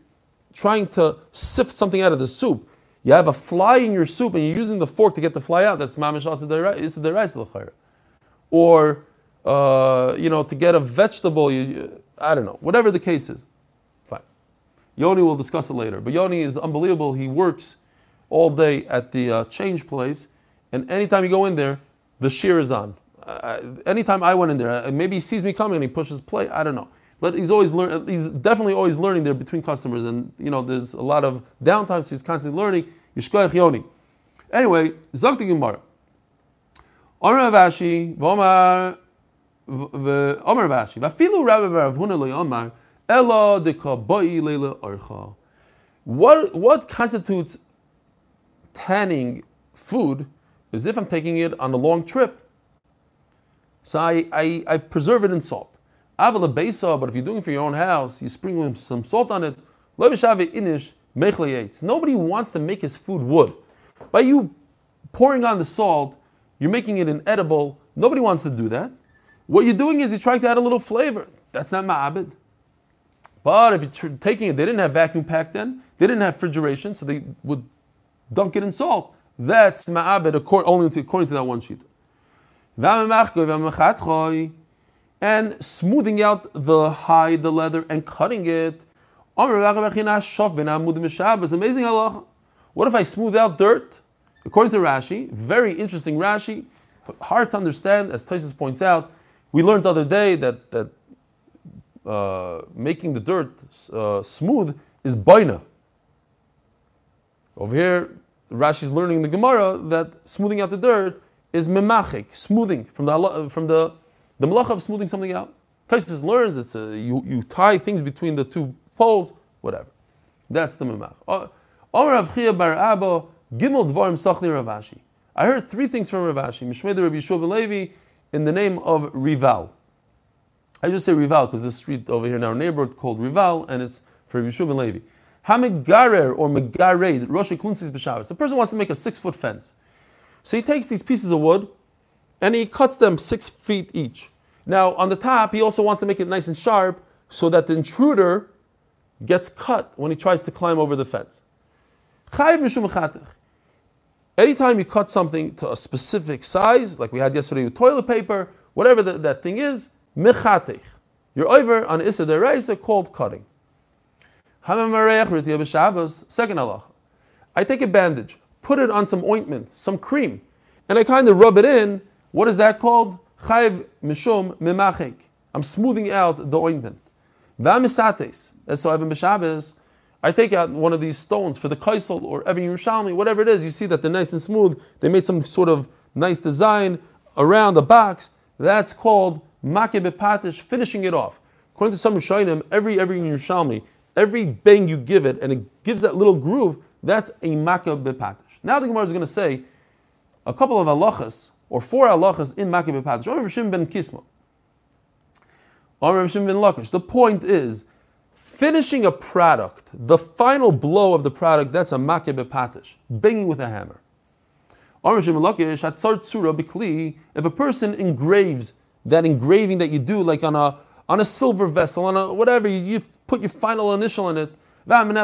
trying to sift something out of the soup, you have a fly in your soup and you're using the fork to get the fly out. That's mamish asa Or uh, you know, to get a vegetable, you, I don't know, whatever the case is. Fine. Yoni will discuss it later. But Yoni is unbelievable. He works all day at the uh, change place, and anytime you go in there, the shear is on. Uh, anytime I went in there, uh, maybe he sees me coming and he pushes play. I don't know. But he's always learn. He's definitely always learning there between customers, and you know there's a lot of downtime, so he's constantly learning. Yishkoyach Yoni. Anyway, Zakti Gemara. Omer Avashi, Vomar Vashi, Vafilu Rabbi Ela Leila Orcha. What what constitutes tanning food is if I'm taking it on a long trip. So I, I, I preserve it in salt. Avala besa, but if you're doing it for your own house, you sprinkle some salt on it. Nobody wants to make his food wood. By you pouring on the salt, you're making it inedible. Nobody wants to do that. What you're doing is you're trying to add a little flavor. That's not ma'abed. But if you're tr- taking it, they didn't have vacuum pack then. They didn't have refrigeration, so they would dunk it in salt. That's ma'abed according, only to, according to that one sheet. And smoothing out the hide, the leather, and cutting it. Amazing halacha. What if I smooth out dirt? According to Rashi, very interesting Rashi, hard to understand, as Tysus points out. We learned the other day that, that uh, making the dirt uh, smooth is baina. Over here, Rashi is learning in the Gemara that smoothing out the dirt is memachik, smoothing from the from the the malacha of smoothing something out. Taisus learns it's a, you, you tie things between the two poles, whatever. That's the memach. Omer Rav Chia bar Abba Gimel Dvarim Sachli Ravashi. I heard three things from Ravashi. Mishmei Rabbi Yeshua ben Levi in the name of Rival. I just say Rival because this street over here in our neighborhood called Rival, and it's for Yeshua ben Levi. Hamegarer or Megared, Rosh Klunsis B'Shabbos. A person wants to make a six foot fence. So he takes these pieces of wood and he cuts them six feet each. Now, on the top, he also wants to make it nice and sharp so that the intruder gets cut when he tries to climb over the fence. Anytime you cut something to a specific size, like we had yesterday with toilet paper, whatever the, that thing is, mechatech. You're over on Issa Deraisa called cutting. Second Allah. I take a bandage, put it on some ointment, some cream, and I kind of rub it in. What is that called? Chayv mishum memachek. I'm smoothing out the ointment. Vamisates. And so Evan B'Shabbos, I take out one of these stones for the kaisel or every Yerushalmi, whatever it is. You see that they're nice and smooth. They made some sort of nice design around the box. That's called makeh bepatish, finishing it off. According to some Rishonim, every every Yerushalmi, every bang you give it, and it gives that little groove, that's a makeh bepatish. Now the Gemara is going to say a couple of halachas or four halachas in. Omer Rishim ben Kisma. Rishim ben Lakish. The point is, finishing a product, the final blow of the product, that's a makeh bepatish, banging with a hammer. If a person engraves that engraving that you do, like on a on a silver vessel, on a whatever, you, you put your final initial in it. And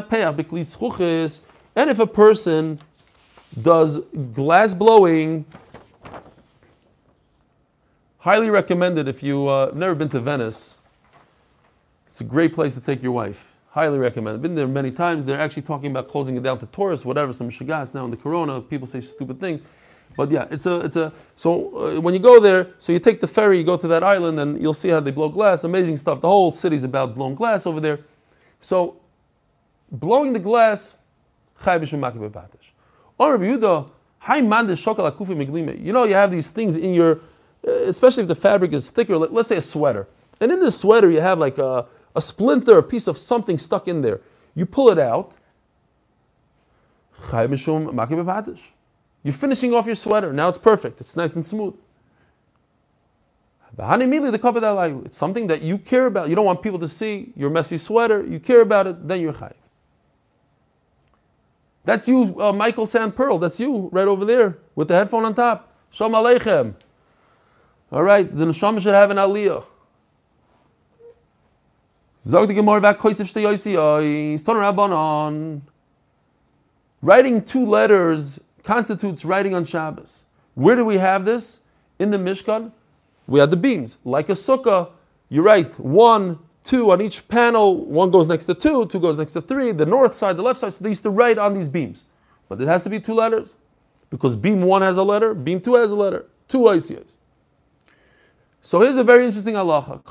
if a person does glass blowing, highly recommended if you uh, never been to Venice. It's a great place to take your wife. Highly recommended. Been there many times. They're actually talking about closing it down to tourists, whatever. Some shagas now in the corona, people say stupid things. But yeah, it's a, it's a. So uh, when you go there, so you take the ferry, you go to that island, and you'll see how they blow glass. Amazing stuff. The whole city's about blown glass over there. So blowing the glass. You know, you have these things in your, uh, especially if the fabric is thicker. let- Let's say a sweater, and in this sweater you have like a, a splinter, a piece of something stuck in there. You pull it out. You're finishing off your sweater. Now it's perfect. It's nice and smooth. It's something that you care about. You don't want people to see your messy sweater. You care about it, then you're chayiv. That's you, uh, Michael Sand Pearl. That's you right over there with the headphone on top. Shalom Aleichem. All right, the neshama should have an aliyah. Zog the Gemara back koisif Rabbanon. Writing two letters constitutes writing on Shabbos. Where do we have this? In the Mishkan, we have the beams. Like a sukkah, you write one, two on each panel. One goes next to two, two goes next to three, the north side, the left side. So they used to write on these beams. But it has to be two letters. Because beam one has a letter, beam two has a letter. Two ICAs. So here's a very interesting halacha.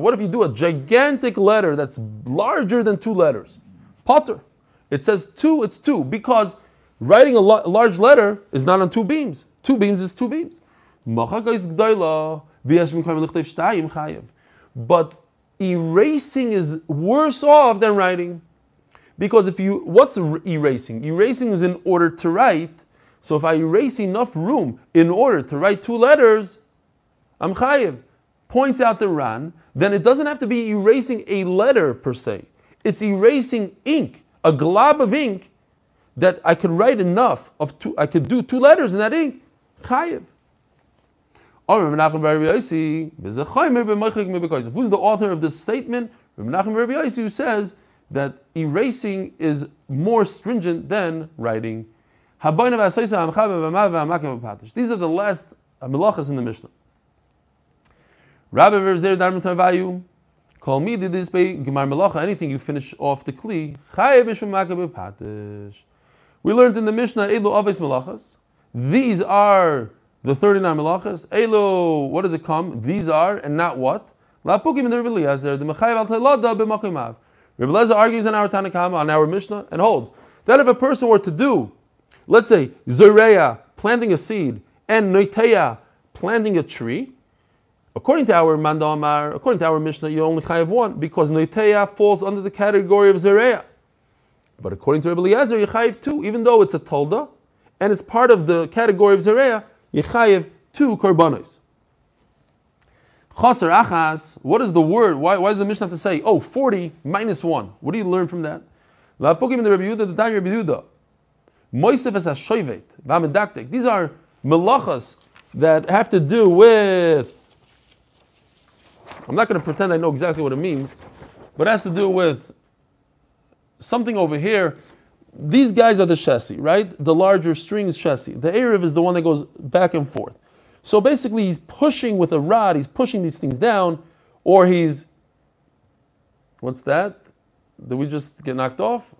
What if you do a gigantic letter that's larger than two letters? Potter. It says two, it's two, because writing a, large letter is not on two beams. Two beams is two beams. But erasing is worse off than writing. Because if you, what's er- erasing? Erasing is in order to write. So if I erase enough room in order to write two letters, I'm chayiv. Points out the Ran, then it doesn't have to be erasing a letter per se. It's erasing ink, a glob of ink that I could write enough of two, I could do two letters in that ink. Chayiv. Who's the author of this statement? Who says that erasing is more stringent than writing. These are the last melachas in the Mishnah. Rabbi Verzer Darm Tavayu, call me did this by Gemar Melacha, anything you finish off the Kli. We learned in the Mishnah, Elu Aves Melachas. These are the 39 Melachas. Elu, what does it come? These are, and not what? Lapukim in the Rebbe the Al. Rebbe argues in our Tanakama, on our Mishnah, and holds that if a person were to do, let's say, Zereya, planting a seed, and Noiteya, planting a tree, according to our Mandamar, according to our Mishnah, you only chayav one because Noiteya falls under the category of Zereya. But according to Rebbe Eliezer, you two, even though it's a tolda, and it's part of the category of Zereya, you chayav two korbanos. Chaser achas, what is the word? Why, why does the Mishnah have to say, oh, 40 minus 1? What do you learn from that? Lapukim in the Rebbe Yehuda, the time Rebbe Yehuda. Moisef es ha-shoivet, v'amedaktek. These are melachas that have to do with, I'm not going to pretend I know exactly what it means, but it has to do with something over here. These guys are the chassis, right? The larger strings chassis. The Erev is the one that goes back and forth. So basically, he's pushing with a rod, he's pushing these things down, or he's. What's that? Did we just get knocked off?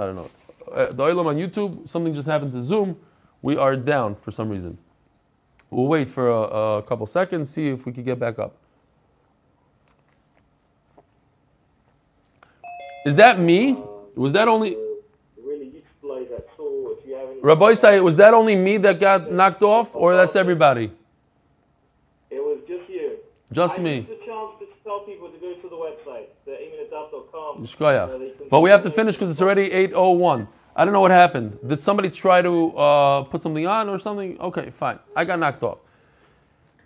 I don't know. Uh, the Oilam on YouTube, something just happened to Zoom. We are down for some reason. We'll wait for a, a couple seconds, see if we can get back up. Is that me? Was that only. really that tool if you have any. Rabbi say, was that only me that got knocked off, or that's everybody? It was just you. Just I me. used the chance to tell people to go to the website, the imunidaf.com. But we have to finish because it's already 8.01. I don't know what happened. Did somebody try to uh, put something on or something? Okay, fine. I got knocked off.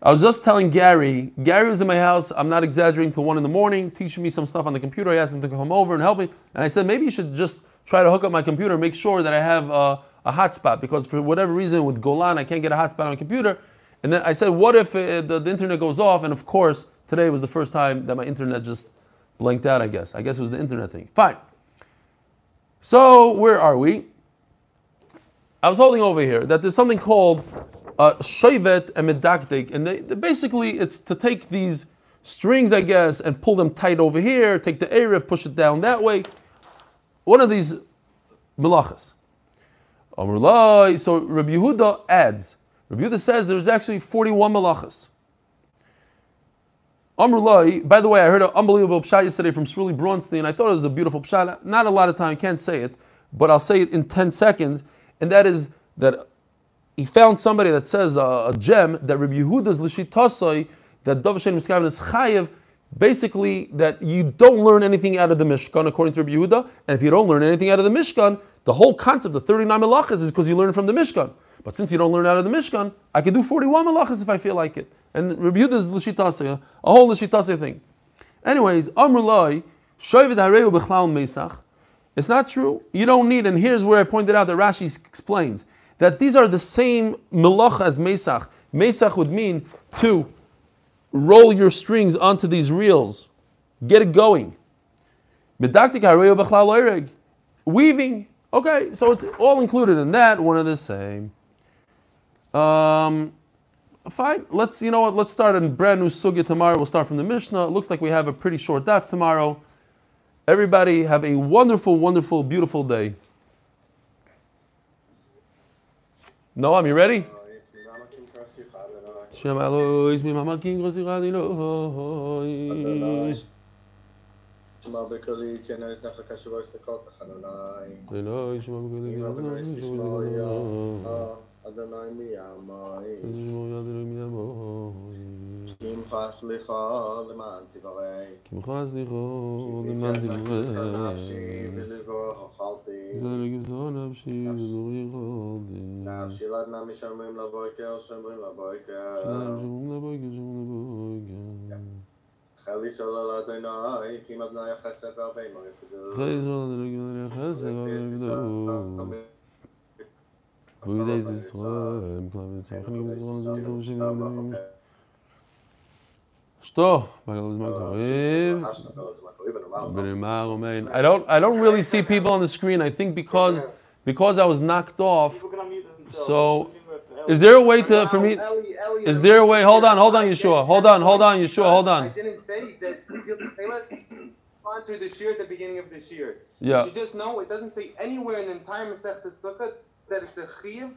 I was just telling Gary, Gary was in my house, I'm not exaggerating, till 1 in the morning, teaching me some stuff on the computer. I asked him to come over and help me. And I said, maybe you should just try to hook up my computer, make sure that I have uh, a hotspot. Because for whatever reason with Golan, I can't get a hotspot on my computer. And then I said, what if uh, the, the internet goes off? And of course, today was the first time that my internet just blanked out, I guess. I guess it was the internet thing. Fine. So, where are we? I was holding over here that there's something called uh, shoivet and and they basically it's to take these strings, I guess, and pull them tight over here, take the erev, push it down that way. One of these melachas. So Rabbi Yehuda adds. Rabbi Yehuda says there's actually 41 melachas. By the way, I heard an unbelievable pshat yesterday from Shmuley Bronstein. I thought it was a beautiful pshat. Not a lot of time, can't say it, but I'll say it in 10 seconds. And that is that he found somebody that says uh, a gem that Rabbi Yehuda's Lishitasai, that Dov Shem Miskaven is Chayev, basically that you don't learn anything out of the Mishkan, according to Rabbi Yehuda. And if you don't learn anything out of the Mishkan, the whole concept of 39 melachas is because you learn from the Mishkan. But since you don't learn out of the Mishkan, I can do 41 melachas if I feel like it. And Rabbi Yehuda's Lishitasai, a whole Lishitasai thing. Anyways, Amrullah, Shoivid Hareu Bechlal Mesach. It's not true. You don't need, and here's where I pointed out that Rashi explains that these are the same melach as Mesach. Mesach would mean to roll your strings onto these reels, get it going. Medaktik hareo b'chlal. Weaving. Okay, so it's all included in that, one of the same. Um, fine, let's, you know what, let's start a brand new sugya tomorrow. We'll start from the Mishnah. It looks like we have a pretty short daf tomorrow. Everybody have a wonderful, wonderful, beautiful day. Noam, you ready? Shem Elois mi mama king rosirani Elois. שמע בקולי, כן אזנח לקשבו יסקות אדוני. Elois, Shema b'koli אמא ונויס b'noi, תשמעו Shema יא, b'koli אדוני מי אמוי. אדוני מי אדוני מי אמוי. כמחס לכו למען תברי. כמחס לכו למען תברי. כמחס לכו למען תברי. נפשי ולבור אוכלתי. נפשי לד נמי שאומרים לבויקר, שאומרים לבויקר. שאומרים לבויקר, שאומרים לבויקר. חלי שאולה לאדוני, כמדנאי החסד והרבה מרפדו. חלי שאולה לאדוני החסד והרבה מרפדו. Что? I don't I don't really see people on the screen. I think because because I was knocked off. So is there a way to for me is there a way hold on, hold on, Yeshua. Hold on, hold on, Yeshua, hold on. I didn't say that sponsored the year at the beginning of this year. Yeah. You just know it doesn't say anywhere in the entire Masech Sukkot that it's a chiyuv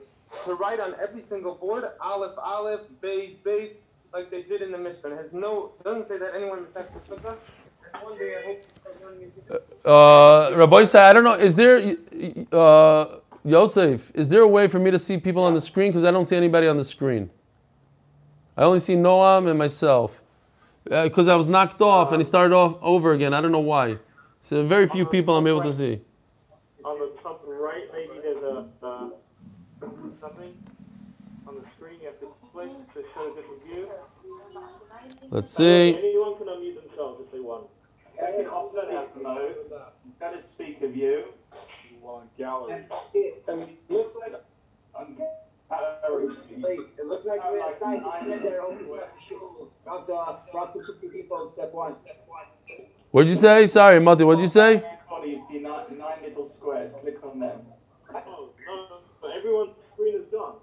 to write on every single board aleph aleph beis beis like they did in the Mishnah. It has no it doesn't say that anyone in Masechta Sukkah. And one day I Uh, Rabbi say, I don't know, is there, uh, Yosef, is there a way for me to see people on the screen? Because I don't see anybody on the screen. I only see Noam and myself. Because I was knocked off and he started off over again. I don't know why. So very few people I'm able to see. On the top right, maybe there's a uh, something on the screen you have to click to show a different view. Let's see. Anyone can unmute themselves if they want. Second off speak mode, instead of speaker view, you want gallery. It looks like gallery. it looks like last night it said that it opens up the shuls. About uh, to 50 people in step one. What'd you say? Sorry, Mati, what'd you say? Bodies, the nine, nine little squares, click on them. Oh, no, no, no, everyone's screen is gone.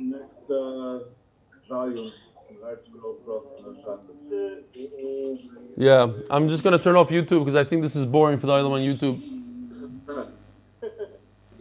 Next uh, volume. Yeah, I'm just gonna turn off YouTube because I think this is boring for the other on YouTube.